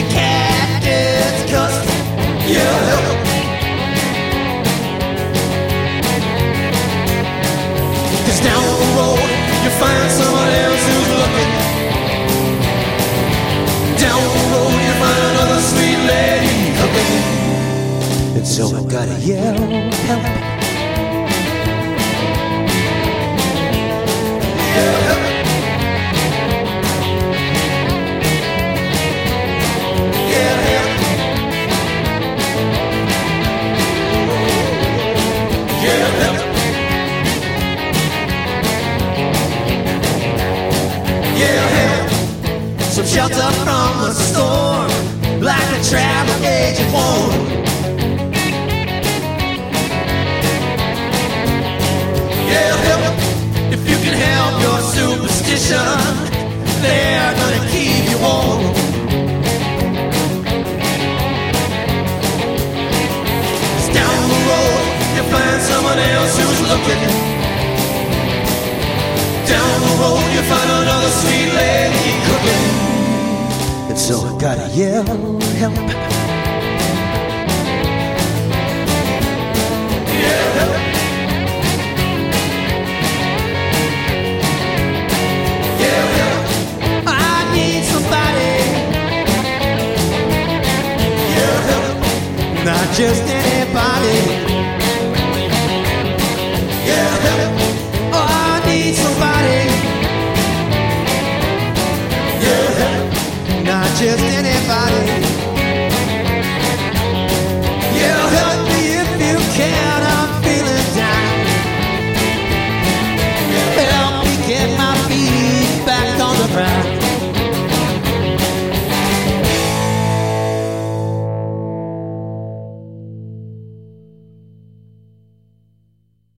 and your cat gets. Yeah. Cause down the road you find someone else who's looking. Down the road you find another sweet lady cooking. And so I gotta yell, help. Shelter from the storm, like a travel agent won't. Yeah, help. If you can help your superstition, they're gonna keep you warm. Down the road, you find someone else who's looking. Down the road, you find so I gotta yell, help. Yeah, help. Help. I need somebody. Help. Not just surprise.